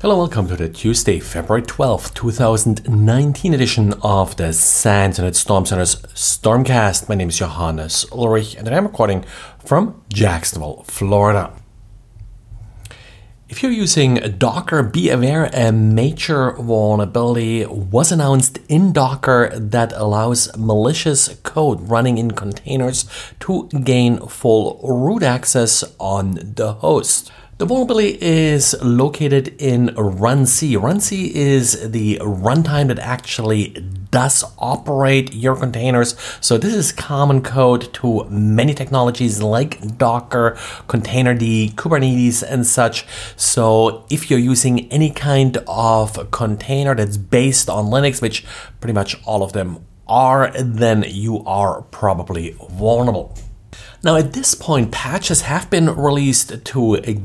Hello, welcome to the Tuesday, February 12th, 2019 edition of the SANS Internet Storm Center's Stormcast. My name is Johannes Ulrich and I'm recording from Jacksonville, Florida. If you're using Docker, be aware a major vulnerability was announced in Docker that allows malicious code running in containers to gain full root access on the host. The vulnerability is located in runc. runc is the runtime that actually does operate your containers. So this is common code to many technologies like Docker, Containerd, Kubernetes, and such. So if you're using any kind of container that's based on Linux, which pretty much all of them are, then you are probably vulnerable. Now, at this point, patches have been released to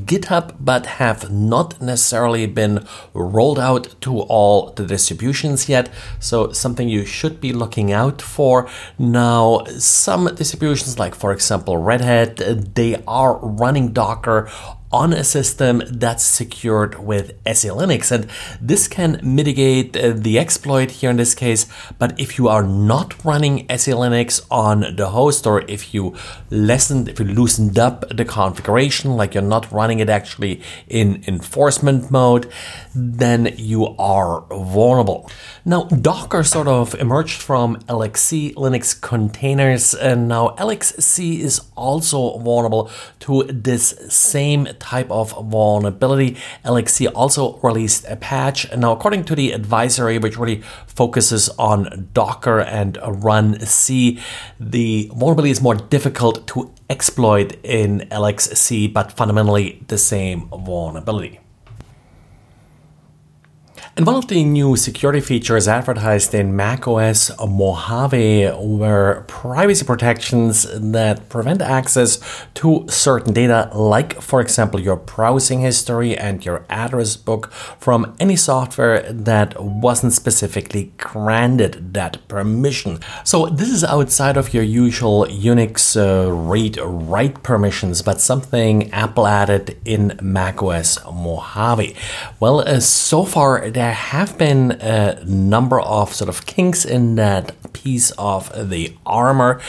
GitHub, but have not necessarily been rolled out to all the distributions yet. So, something you should be looking out for. Now, some distributions, like for example Red Hat, they are running Docker on a system that's secured with SELinux. And this can mitigate uh, the exploit here in this case. But if you are not running SELinux on the host, or if you lessened, if you loosened up the configuration, like you're not running it actually in enforcement mode, then you are vulnerable. Now, Docker sort of emerged from LXC Linux containers, and now LXC is also vulnerable to this same type of vulnerability. LXC also released a patch. Now, according to the advisory, which really focuses on Docker and runc, the vulnerability is more difficult to exploit in LXC, but fundamentally the same vulnerability. And one of the new security features advertised in macOS Mojave were privacy protections that prevent access to certain data, like, for example, your browsing history and your address book from any software that wasn't specifically granted that permission. So, this is outside of your usual Unix uh, read write permissions, but something Apple added in macOS Mojave. Well, uh, so far, there have been a number of sort of kinks in that piece of the armor.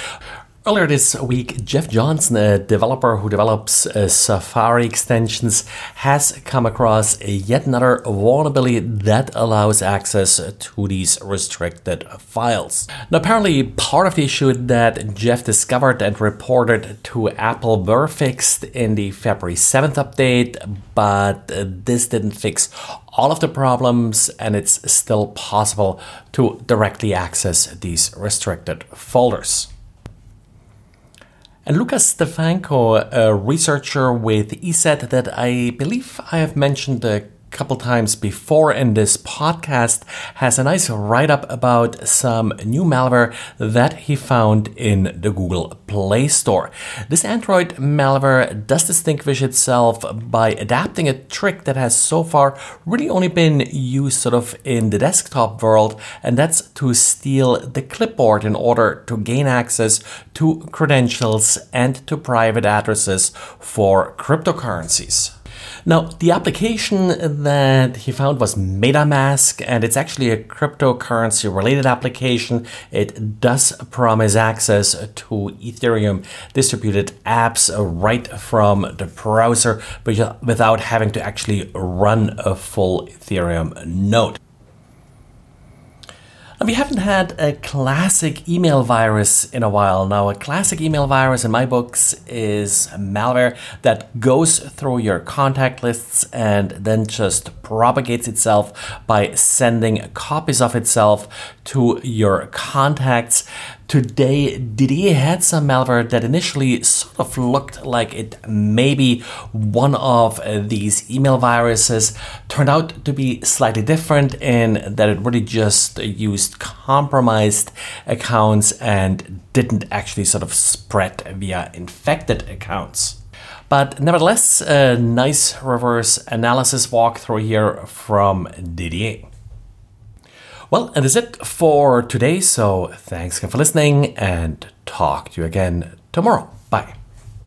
Earlier this week, Jeff Johnson, a developer who develops uh, Safari extensions, has come across yet another vulnerability that allows access to these restricted files. Now, apparently, part of the issue that Jeff discovered and reported to Apple were fixed in the February 7th update, but this didn't fix all of the problems, and it's still possible to directly access these restricted folders. And Lukas Stefanko, a researcher with ESET that I believe I have mentioned a couple times before in this podcast, has a nice write up about some new malware that he found in the Google Play Store. This Android malware does distinguish itself by adapting a trick that has so far really only been used sort of in the desktop world, and that's to steal the clipboard in order to gain access to credentials and to private addresses for cryptocurrencies. Now, the application that he found was MetaMask, and it's actually a cryptocurrency related application. It does promise access to Ethereum distributed apps right from the browser, but without having to actually run a full Ethereum node. We haven't had a classic email virus in a while. Now, a classic email virus in my books is malware that goes through your contact lists and then just propagates itself by sending copies of itself to your contacts. Today, Didier had some malware that initially sort of looked like it may be one of these email viruses. Turned out to be slightly different in that it really just used compromised accounts and didn't actually sort of spread via infected accounts. But nevertheless, a nice reverse analysis walkthrough here from Didier. Well, and that's it for today. So thanks again for listening and talk to you again tomorrow. Bye.